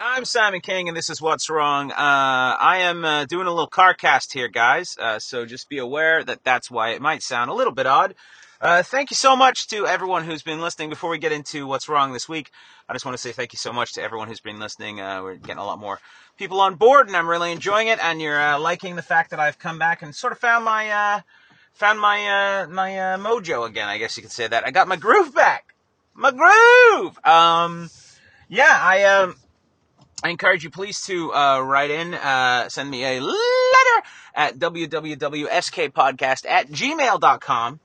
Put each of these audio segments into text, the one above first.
I'm Simon King, and this is What's Wrong. Uh, I am uh, doing a little car cast here, guys, uh, so just be aware that that's why it might sound a little bit odd. Uh, thank you so much to everyone who's been listening. Before we get into what's wrong this week, I just want to say thank you so much to everyone who's been listening. Uh, we're getting a lot more people on board, and I'm really enjoying it. And you're uh, liking the fact that I've come back and sort of found my found my my mojo again. I guess you could say that. I got my groove back. My groove. Um, yeah, I um I encourage you please to uh, write in, uh, send me a letter at www.skpodcast at gmail.com.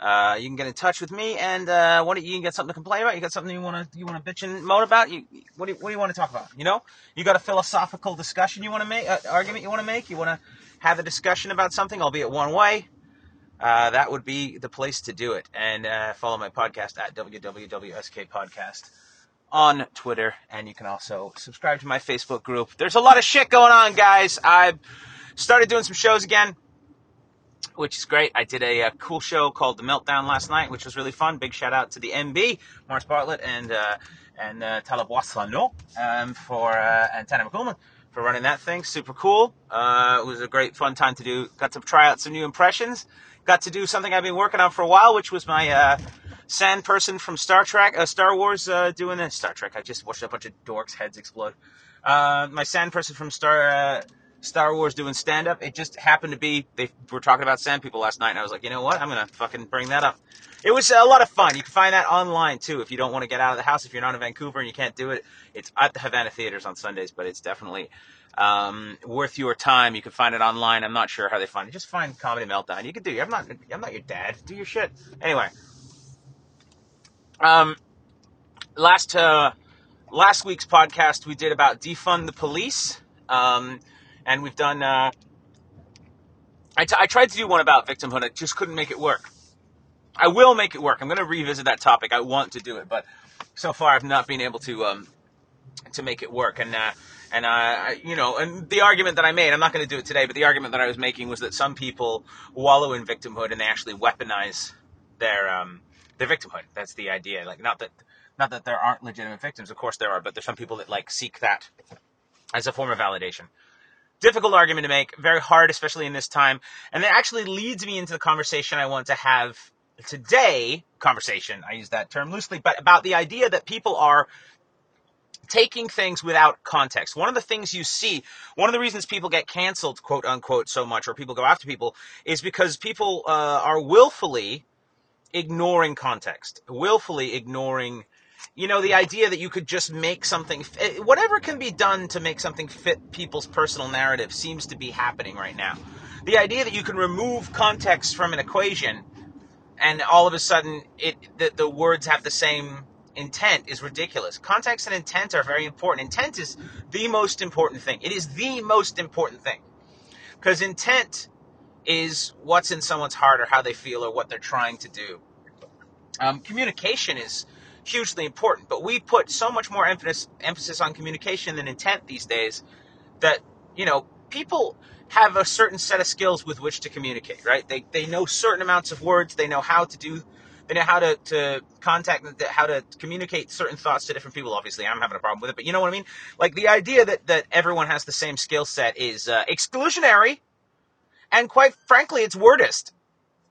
Uh, you can get in touch with me, and uh, what you can get something to complain about. You got something you want to you want to bitch and moan about. You what do you, what do you want to talk about? You know, you got a philosophical discussion you want to make, uh, argument you want to make. You want to have a discussion about something, albeit one way. Uh, that would be the place to do it. And uh, follow my podcast at www.skpodcast on Twitter, and you can also subscribe to my Facebook group. There's a lot of shit going on, guys. I started doing some shows again, which is great. I did a, a, cool show called The Meltdown last night, which was really fun. Big shout out to the MB, Morris Bartlett, and uh, and uh, Talib um, for uh, and Tanner McCoolman for running that thing. Super cool. Uh, it was a great fun time to do. Got to try out some new impressions. Got to do something I've been working on for a while, which was my uh, sand person from Star Trek, uh, Star Wars, uh, doing this. Star Trek. I just watched a bunch of dorks' heads explode. Uh, my sand person from Star uh, Star Wars doing stand up. It just happened to be they were talking about sand people last night, and I was like, you know what? I'm gonna fucking bring that up. It was a lot of fun. You can find that online too if you don't want to get out of the house. If you're not in Vancouver and you can't do it, it's at the Havana Theaters on Sundays, but it's definitely um, worth your time. You can find it online. I'm not sure how they find it. Just find Comedy Meltdown. You can do. I'm not. I'm not your dad. Do your shit. Anyway. Um, last uh, last week's podcast we did about defund the police, um, and we've done. Uh, I, t- I tried to do one about victimhood. I just couldn't make it work. I will make it work. I'm going to revisit that topic. I want to do it, but so far I've not been able to um, to make it work. And uh, and uh, you know, and the argument that I made, I'm not going to do it today, but the argument that I was making was that some people wallow in victimhood and they actually weaponize their um, their victimhood. That's the idea. Like not that not that there aren't legitimate victims. Of course there are, but there's some people that like seek that as a form of validation. Difficult argument to make, very hard, especially in this time, and that actually leads me into the conversation I want to have today. Conversation, I use that term loosely, but about the idea that people are taking things without context. One of the things you see, one of the reasons people get canceled, quote unquote, so much, or people go after people, is because people uh, are willfully ignoring context, willfully ignoring, you know, the idea that you could just make something, eh, whatever can be done to make something fit people's personal narrative seems to be happening right now. The idea that you can remove context from an equation and all of a sudden it the, the words have the same intent is ridiculous. Context and intent are very important. Intent is the most important thing. It is the most important thing. Because intent is what's in someone's heart or how they feel or what they're trying to do. Um, communication is hugely important, but we put so much more emphasis emphasis on communication than intent these days that you know people have a certain set of skills with which to communicate. Right? They they know certain amounts of words. They know how to do. They know how to, to contact, how to communicate certain thoughts to different people. Obviously, I'm having a problem with it, but you know what I mean? Like the idea that, that everyone has the same skill set is uh, exclusionary, and quite frankly, it's wordist.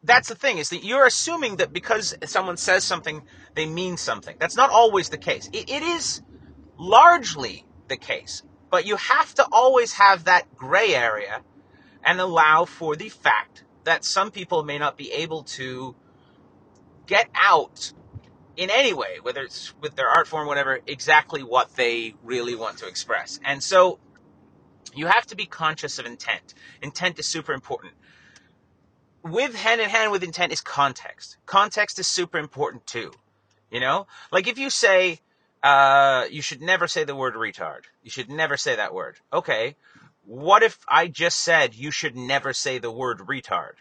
That's the thing is that you're assuming that because someone says something, they mean something. That's not always the case. it, it is largely the case, but you have to always have that gray area and allow for the fact that some people may not be able to get out in any way, whether it's with their art form, whatever, exactly what they really want to express. And so you have to be conscious of intent. Intent is super important. With hand in hand with intent is context. Context is super important too. You know, like if you say, uh, you should never say the word retard. You should never say that word. Okay. What if I just said you should never say the word retard?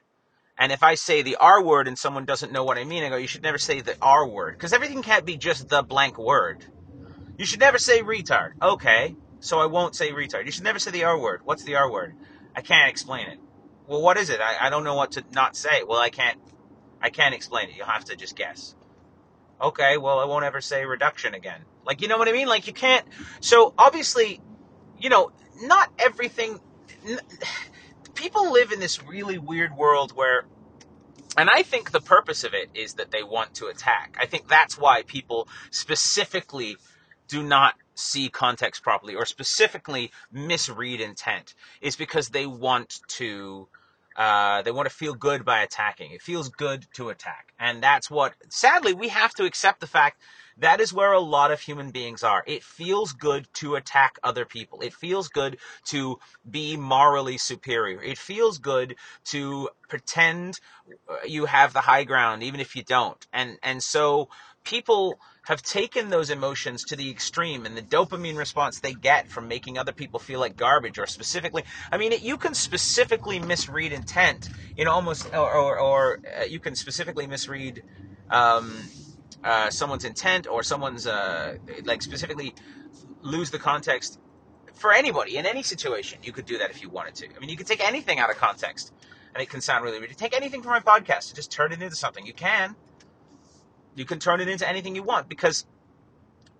And if I say the R word and someone doesn't know what I mean, I go, you should never say the R word. Because everything can't be just the blank word. You should never say retard. Okay so I won't say retard. You should never say the R word. What's the R word? I can't explain it. Well, what is it? I, I don't know what to not say. Well, I can't. I can't explain it. You'll have to just guess. Okay, well, I won't ever say reduction again. Like, you know what I mean? Like, you can't. So, obviously, you know, not everything. People live in this really weird world where and I think the purpose of it is that they want to attack. I think that's why people specifically do not see context properly or specifically misread intent is because they want to uh, they want to feel good by attacking. It feels good to attack. And that's what, sadly, we have to accept the fact that is where a lot of human beings are. It feels good to attack other people. It feels good to be morally superior. It feels good to pretend uh, you have the high ground, even if you don't. And, and so people have taken those emotions to the extreme and the dopamine response they get from making other people feel like garbage or specifically i mean you can specifically misread intent in almost or, or, or uh, you can specifically misread um, uh, someone's intent or someone's uh, like specifically lose the context for anybody in any situation. You could do that if you wanted to. I mean you could take anything out of context and it can sound really weird. Take anything from my podcast and just turn it into something. You can you can turn it into anything you want because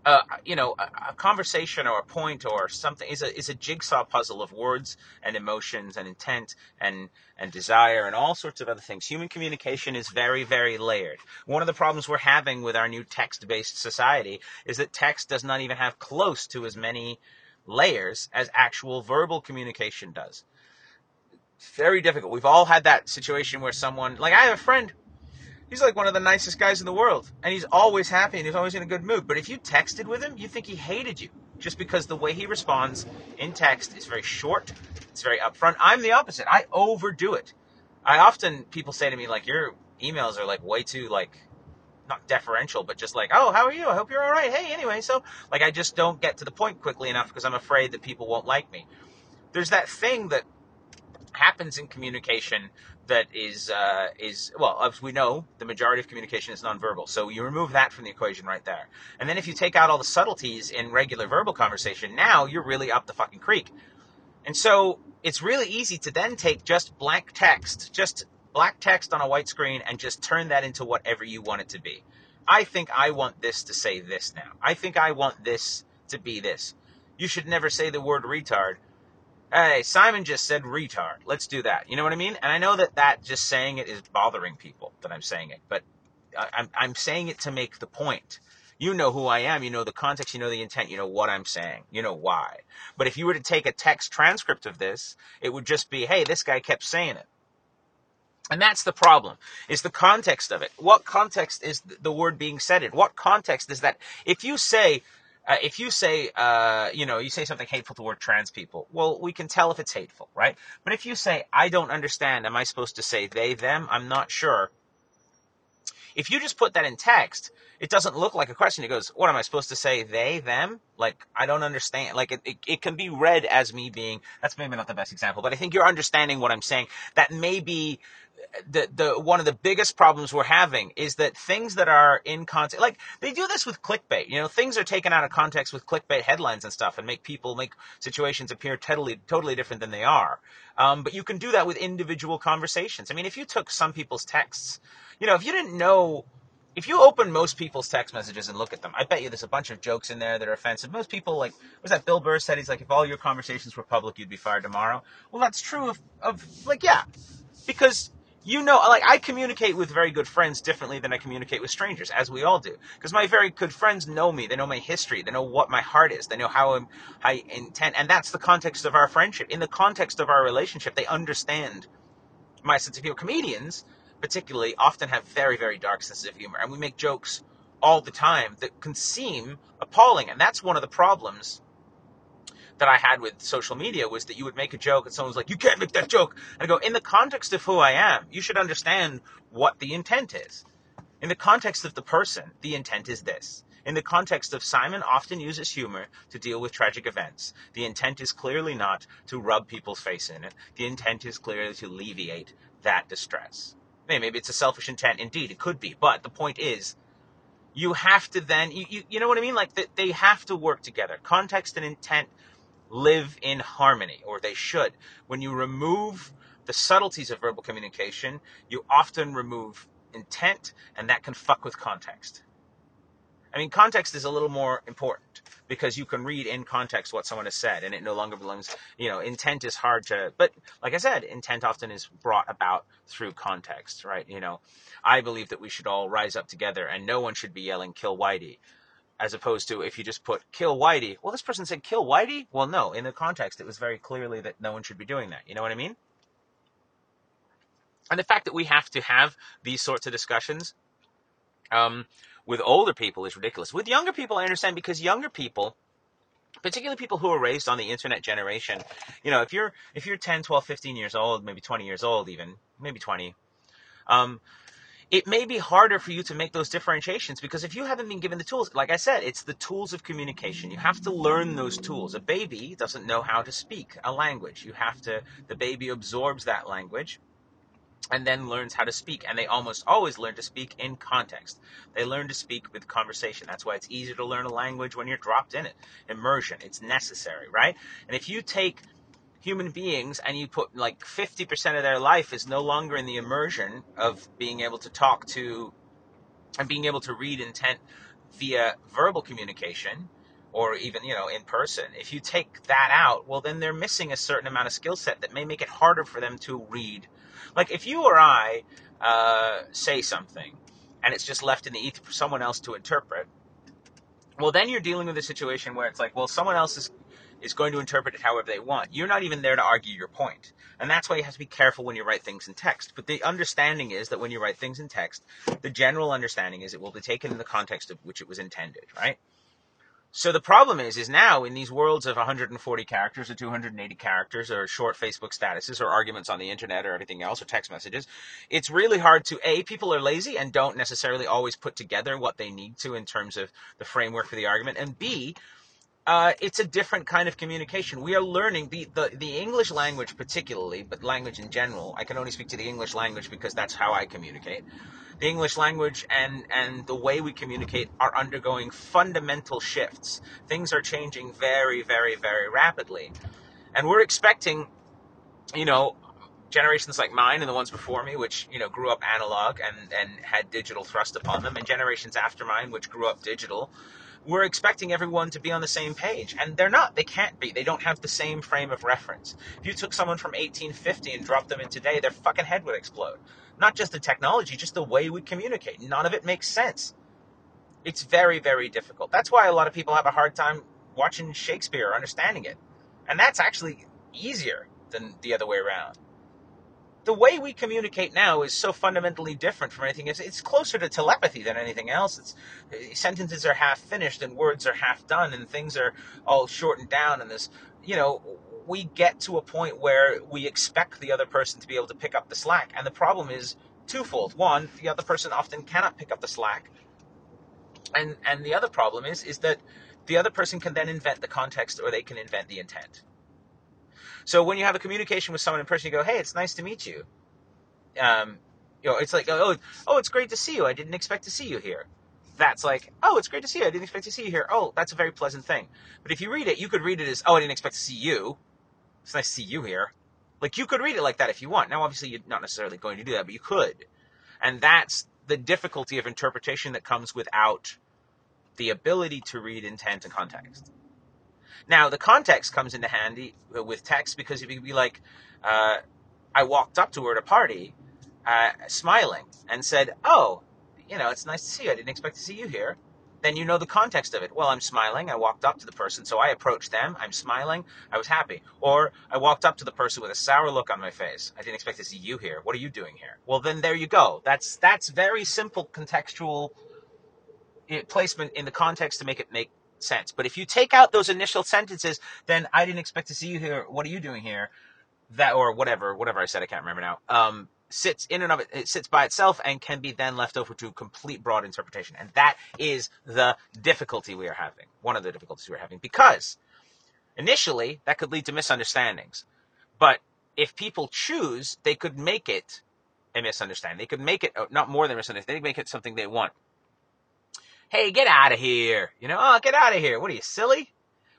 uh, you know, a, a, conversation or a point or something is a is a jigsaw puzzle of words and emotions and intent and and desire and all sorts of other things. Human communication is very very layered. One of the problems we're having with our new text based society is that text does not even have close to as many layers as actual verbal communication does. very difficult. We've all had that situation where someone, like I have a friend He's like one of the nicest guys in the world, and he's always happy and he's always in a good mood. But if you texted with him, you think he hated you just because the way he responds in text is very short, it's very upfront. I'm the opposite. I overdo it. I often people say to me like your emails are like way too like not deferential, but just like, oh, how are you? I hope you're all right. Hey, anyway, so like I just don't get to the point quickly enough because I'm afraid that people won't like me. There's that thing that happens in communication that is uh, is well, as we know, the majority of communication is nonverbal. So you remove that from the equation right there. And then if you take out all the subtleties in regular verbal conversation, now you're really up the fucking creek. And so it's really easy to then take just blank text, just black text on a white screen, and just turn that into whatever you want it to be. I think I want this to say this now. I think I want this to be this. You should never say the word retard hey, Simon just said retard. Let's do that. You know what I mean? And I know that that just saying it is bothering people that I'm saying it, but I'm, I'm saying it to make the point. You know who I am. You know the context. You know the intent. You know what I'm saying. You know why. But if you were to take a text transcript of this, it would just be, hey, this guy kept saying it. And that's the problem, is the context of it. What context is the word being said in? What context is that? If you say, uh, if you say, uh, you know, you say something hateful toward trans people, well, we can tell if it's hateful, right? But if you say, I don't understand, am I supposed to say they, them? I'm not sure. If you just put that in text, it doesn't look like a question. It goes, what am I supposed to say? They, them? Like, I don't understand. Like, it, it, it can be read as me being, that's maybe not the best example, but I think you're understanding what I'm saying. That may be the the one of the biggest problems we're having is that things that are in context, like they do this with clickbait. You know, things are taken out of context with clickbait headlines and stuff, and make people make situations appear totally totally different than they are. Um, but you can do that with individual conversations. I mean, if you took some people's texts, you know, if you didn't know if you open most people's text messages and look at them, I bet you there's a bunch of jokes in there that are offensive. Most people, like, was that Bill Burr said? He's like, if all your conversations were public, you'd be fired tomorrow. Well, that's true of, of like, yeah, because you know, like I communicate with very good friends differently than I communicate with strangers, as we all do. Because my very good friends know me, they know my history, they know what my heart is, they know how I'm, I intend, and that's the context of our friendship. In the context of our relationship, they understand my sense of humor. Comedians, particularly, often have very, very dark senses of humor, and we make jokes all the time that can seem appalling, and that's one of the problems that I had with social media was that you would make a joke and someone's like, you can't make that joke. And I go, in the context of who I am, you should understand what the intent is. In the context of the person, the intent is this. In the context of Simon often uses humor to deal with tragic events. The intent is clearly not to rub people's face in it. The intent is clearly to alleviate that distress. Maybe it's a selfish intent. Indeed, it could be. But the point is, you have to then, you, you, you know what I mean? Like, they have to work together. Context and intent live in harmony, or they should. When you remove the subtleties of verbal communication, you often remove intent, and that can fuck with context. I mean, context is a little more important because you can read in context what someone has said and it no longer belongs, you know, intent is hard to, but like I said, intent often is brought about through context, right? You know, I believe that we should all rise up together and no one should be yelling, kill Whitey. As opposed to if you just put kill Whitey, well, this person said kill Whitey. Well, no, in the context, it was very clearly that no one should be doing that. You know what I mean? And the fact that we have to have these sorts of discussions um, with older people is ridiculous. With younger people, I understand because younger people, particularly people who are raised on the internet generation, you know, if you're if you're 10, 12, 15 years old, maybe 20 years old even, maybe 20, um, it may be harder for you to make those differentiations because if you haven't been given the tools, like I said, it's the tools of communication. You have to learn those tools. A baby doesn't know how to speak a language. You have to, the baby absorbs that language and then learns how to speak. And they almost always learn to speak in context. They learn to speak with conversation. That's why it's easier to learn a language when you're dropped in it. Immersion, it's necessary, right? And if you take human beings and you put like 50% of their life is no longer in the immersion of being able to talk to and being able to read intent via verbal communication or even you know in person. If you take that out well then they're missing a certain amount of skill set that may make it harder for them to read. Like if you or I uh, say something and it's just left in the ether for someone else to interpret, well, then you're dealing with a situation where it's like, well, someone else is is going to interpret it however they want. You're not even there to argue your point. And that's why you have to be careful when you write things in text. But the understanding is that when you write things in text, the general understanding is it will be taken in the context of which it was intended, right? So the problem is, is now in these worlds of 140 characters or 280 characters or short Facebook statuses or arguments on the internet or everything else or text messages, it's really hard to, A, people are lazy and don't necessarily always put together what they need to in terms of the framework for the argument. And B, uh, it's a different kind of communication. We are learning the, the, the English language particularly, but language in general. I can only speak to the English language because that's how I communicate the English language and, and the way we communicate are undergoing fundamental shifts. Things are changing very, very, very rapidly. And we're expecting, you know, generations like mine and the ones before me, which, you know, grew up analog and, and had digital thrust upon them, and generations after mine, which grew up digital, we're expecting everyone to be on the same page. And they're not. They can't be. They don't have the same frame of reference. If you took someone from 1850 and dropped them in today, their fucking head would explode. Not just the technology, just the way we communicate. None of it makes sense. It's very, very difficult. That's why a lot of people have a hard time watching Shakespeare or understanding it. And that's actually easier than the other way around the way we communicate now is so fundamentally different from anything else. It's closer to telepathy than anything else. It's eh, sentences are half finished and words are half done and things are all shortened down and this, you know, we get to a point where we expect the other person to be able to pick up the slack. And the problem is twofold. One, the other person often cannot pick up the slack. And and the other problem is is that the other person can then invent the context or they can invent the intent. So when you have a communication with someone in person, you go, "Hey, it's nice to meet you." Um, you know, it's like, "Oh, oh, it's great to see you. I didn't expect to see you here." That's like, "Oh, it's great to see you. I didn't expect to see you here." Oh, that's a very pleasant thing. But if you read it, you could read it as, "Oh, I didn't expect to see you. It's nice to see you here." Like you could read it like that if you want. Now, obviously, you're not necessarily going to do that, but you could. And that's the difficulty of interpretation that comes without the ability to read intent and context. Now, the context comes into handy with text because if you be like, uh, I walked up to her at a party, uh, smiling, and said, Oh, you know, it's nice to see you. I didn't expect to see you here. Then you know the context of it. Well, I'm smiling. I walked up to the person, so I approached them. I'm smiling. I was happy. Or I walked up to the person with a sour look on my face. I didn't expect to see you here. What are you doing here? Well, then there you go. That's that's very simple contextual eh, placement in the context to make it make sense. But if you take out those initial sentences, then I didn't expect to see you here. What are you doing here? That or whatever, whatever I said, I can't remember now. Um, sits in and of it, it sits by itself and can be then left over to complete broad interpretation. And that is the difficulty we are having. One of the difficulties we're having because initially that could lead to misunderstandings. But if people choose, they could make it a misunderstanding. They could make it not more than a misunderstanding. They could make it something they want hey, get out of here. You know, oh, get out of here. What are you, silly?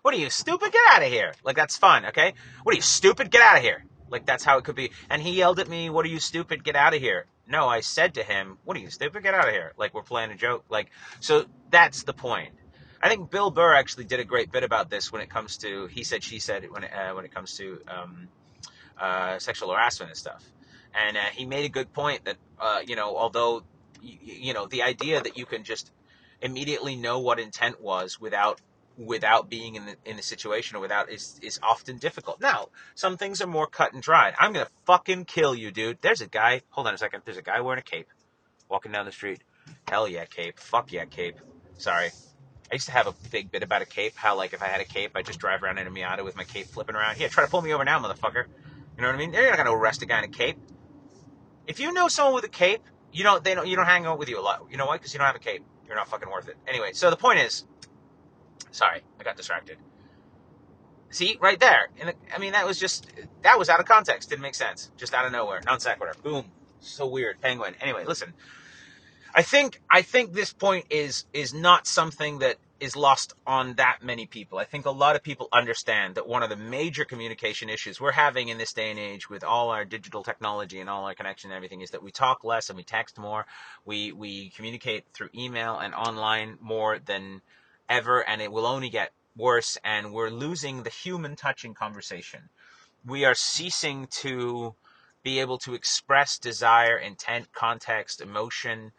What are you, stupid? Get out of here. Like, that's fun, okay? What are you, stupid? Get out of here. Like, that's how it could be. And he yelled at me, what are you, stupid? Get out of here. No, I said to him, "What are you stupid? Get out of here!" Like we're playing a joke. Like so, that's the point. I think Bill Burr actually did a great bit about this when it comes to he said she said when it, uh, when it comes to um, uh, sexual harassment and stuff. And uh, he made a good point that uh, you know although you, you know the idea that you can just immediately know what intent was without without being in the in the situation or without is is often difficult. Now, some things are more cut and dried. I'm gonna fucking kill you, dude. There's a guy. Hold on a second. There's a guy wearing a cape, walking down the street. Hell yeah, cape. Fuck yeah, cape. Sorry. I used to have a big bit about a cape. How like if I had a cape, I'd just drive around in a Miata with my cape flipping around. Yeah, try to pull me over now, motherfucker. You know what I mean? You're not gonna arrest a guy in a cape. If you know someone with a cape, you don't. They don't. You don't hang out with you a lot. You know why? Because you don't have a cape. You're not fucking worth it. Anyway, so the point is, sorry, I got distracted. See, right there. And I mean, that was just that was out of context. Didn't make sense. Just out of nowhere. Non sequitur. Boom. So weird. Penguin. Anyway, listen. I think I think this point is is not something that is lost on that many people. I think a lot of people understand that one of the major communication issues we're having in this day and age with all our digital technology and all our connection and everything is that we talk less and we text more. We we communicate through email and online more than ever and it will only get worse and we're losing the human touch in conversation. We are ceasing to be able to express desire, intent, context, emotion,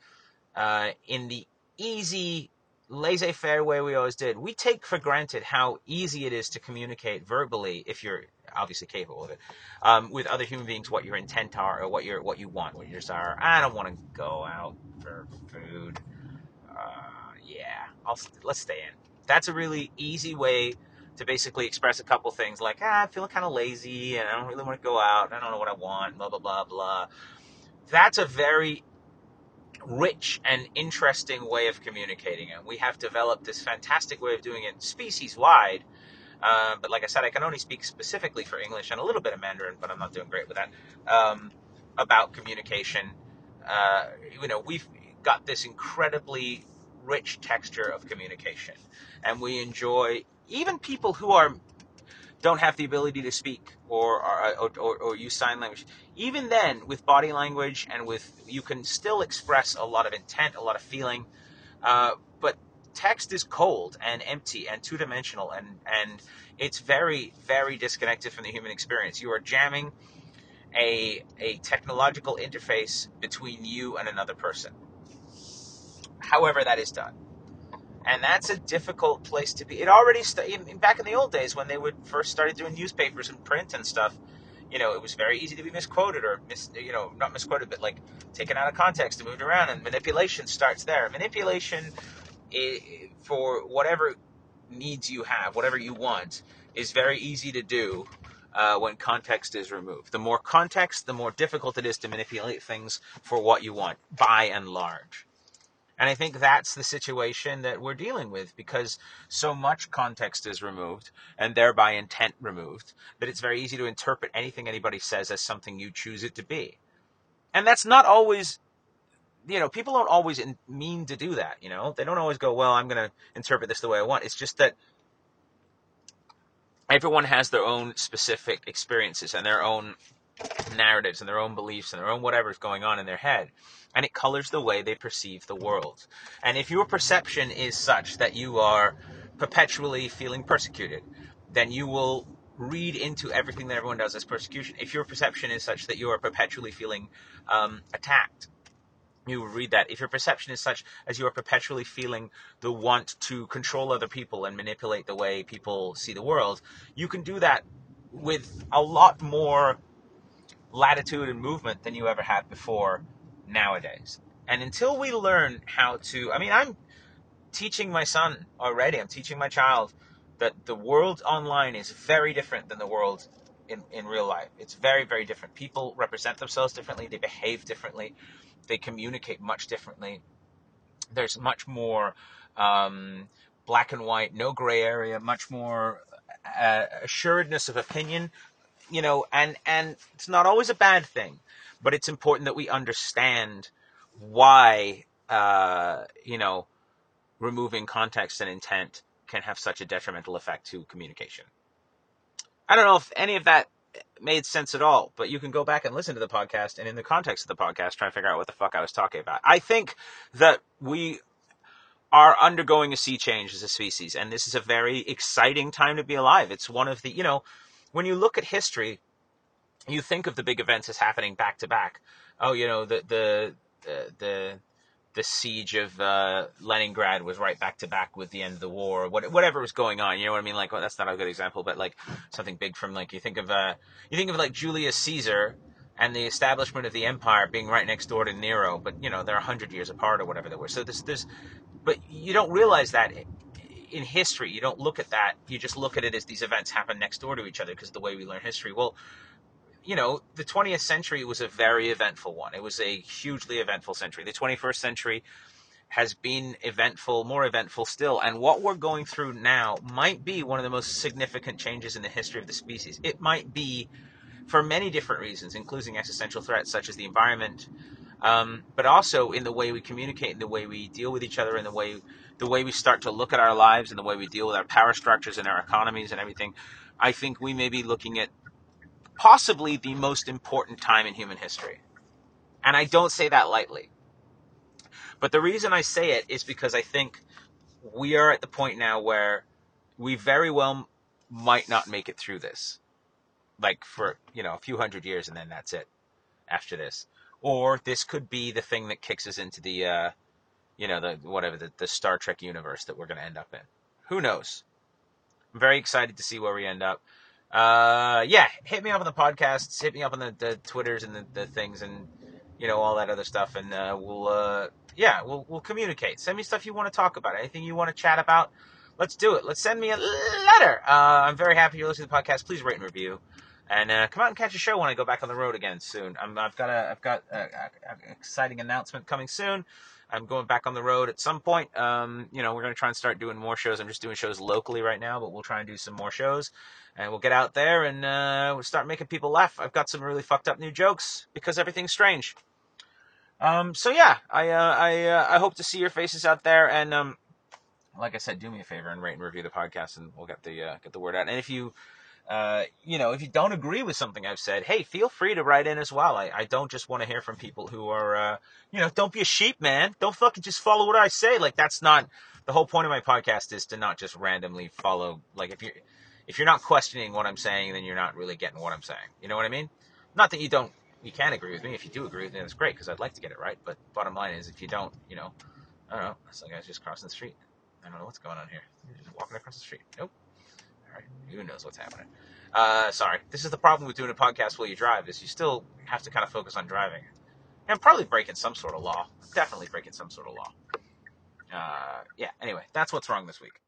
uh, in the easy, laissez faire way we always did. We take for granted how easy it is to communicate verbally if you're obviously capable of it um, with other human beings what your intent are or what your what you want, what your desire. I don't want to go out for food. Uh, yeah, I'll let's stay in. That's a really easy way to basically express a couple things like ah, I'm feeling kind of lazy and I don't really want to go out. I don't know what I want. Blah blah blah blah. That's a very rich and interesting way of communicating it. We have developed this fantastic way of doing it species wide. Uh, but like I said, I can only speak specifically for English and a little bit of Mandarin, but I'm not doing great with that. Um, about communication, uh, you know, we've got this incredibly rich texture of communication, and we enjoy even people who are don't have the ability to speak or, or, or, or, use sign language. Even then, with body language and with, you can still express a lot of intent, a lot of feeling. Uh, but text is cold and empty and two dimensional and, and it's very, very disconnected from the human experience. You are jamming a, a technological interface between you and another person. However, that is done and that's a difficult place to be. It already st- back in the old days when they would first started doing newspapers and print and stuff. You know, it was very easy to be misquoted or mis, you know, not misquoted, but like taken out of context and moved around. And manipulation starts there. Manipulation, is, for whatever needs you have, whatever you want, is very easy to do uh, when context is removed. The more context, the more difficult it is to manipulate things for what you want, by and large. And I think that's the situation that we're dealing with because so much context is removed and thereby intent removed that it's very easy to interpret anything anybody says as something you choose it to be. And that's not always, you know, people don't always mean to do that, you know? They don't always go, well, I'm going to interpret this the way I want. It's just that everyone has their own specific experiences and their own narratives and their own beliefs and their own whatever's going on in their head and it colors the way they perceive the world. And if your perception is such that you are perpetually feeling persecuted, then you will read into everything that everyone does as persecution. If your perception is such that you are perpetually feeling um, attacked, you read that. If your perception is such as you are perpetually feeling the want to control other people and manipulate the way people see the world, you can do that with a lot more latitude and movement than you ever had before nowadays. And until we learn how to, I mean, I'm teaching my son already, I'm teaching my child that the world online is very different than the world in, in real life. It's very, very different. People represent themselves differently, they behave differently, they communicate much differently. There's much more um, black and white, no gray area, much more uh, assuredness of opinion, you know, and, and it's not always a bad thing but it's important that we understand why uh, you know removing context and intent can have such a detrimental effect to communication. I don't know if any of that made sense at all. But you can go back and listen to the podcast, and in the context of the podcast, try and figure out what the fuck I was talking about. I think that we are undergoing a sea change as a species, and this is a very exciting time to be alive. It's one of the, you know, when you look at history, you think of the big events as happening back to back. Oh, you know, the the the, the siege of uh, Leningrad was right back to back with the end of the war, whatever was going on. You know what I mean? Like, well, that's not a good example, but like something big from like you think of uh, you think of like Julius Caesar and the establishment of the empire being right next door to Nero, but you know they're hundred years apart or whatever they were. So there's there's, but you don't realize that in history. You don't look at that. You just look at it as these events happen next door to each other because the way we learn history. Well, you know, the 20th century was a very eventful one. It was a hugely eventful century. The 21st century has been eventful, more eventful still. And what we're going through now might be one of the most significant changes in the history of the species. It might be for many different reasons, including existential threats such as the environment, um, but also in the way we communicate, in the way we deal with each other, in the way the way we start to look at our lives, and the way we deal with our power structures and our economies and everything. I think we may be looking at possibly the most important time in human history. And I don't say that lightly. But the reason I say it is because I think we are at the point now where we very well might not make it through this. Like for, you know, a few hundred years and then that's it after this. Or this could be the thing that kicks us into the, uh, you know, the whatever, the, the Star Trek universe that we're going to end up in. Who knows? I'm very excited to see where we end up uh, yeah, hit me up on the podcasts, hit me up on the, the Twitters and the, the things and, you know, all that other stuff. And, uh, we'll, uh, yeah, we'll, we'll communicate. Send me stuff you want to talk about, anything you want to chat about. Let's do it. Let's send me a letter. Uh, I'm very happy you're listening to the podcast. Please rate and review. And uh, come out and catch a show when I go back on the road again soon. i have got a, I've got an exciting announcement coming soon. I'm going back on the road at some point. Um, you know, we're going to try and start doing more shows. I'm just doing shows locally right now, but we'll try and do some more shows. And we'll get out there and uh, we'll start making people laugh. I've got some really fucked up new jokes because everything's strange. Um, so yeah, I uh, I uh, I hope to see your faces out there. And um, like I said, do me a favor and rate and review the podcast, and we'll get the uh, get the word out. And if you uh, you know, if you don't agree with something I've said, hey, feel free to write in as well. I, I don't just want to hear from people who are, uh, you know, don't be a sheep, man. Don't fucking just follow what I say. Like that's not the whole point of my podcast is to not just randomly follow. Like if you're if you're not questioning what I'm saying, then you're not really getting what I'm saying. You know what I mean? Not that you don't, you can agree with me. If you do agree with me, that's great because I'd like to get it right. But bottom line is, if you don't, you know, I don't know. Some guy's just crossing the street. I don't know what's going on here. You're just walking across the street. Nope. Right. Who knows what's happening? Uh, sorry. This is the problem with doing a podcast while you drive is you still have to kind of focus on driving. And probably breaking some sort of law. Definitely breaking some sort of law. Uh, yeah. Anyway, that's what's wrong this week.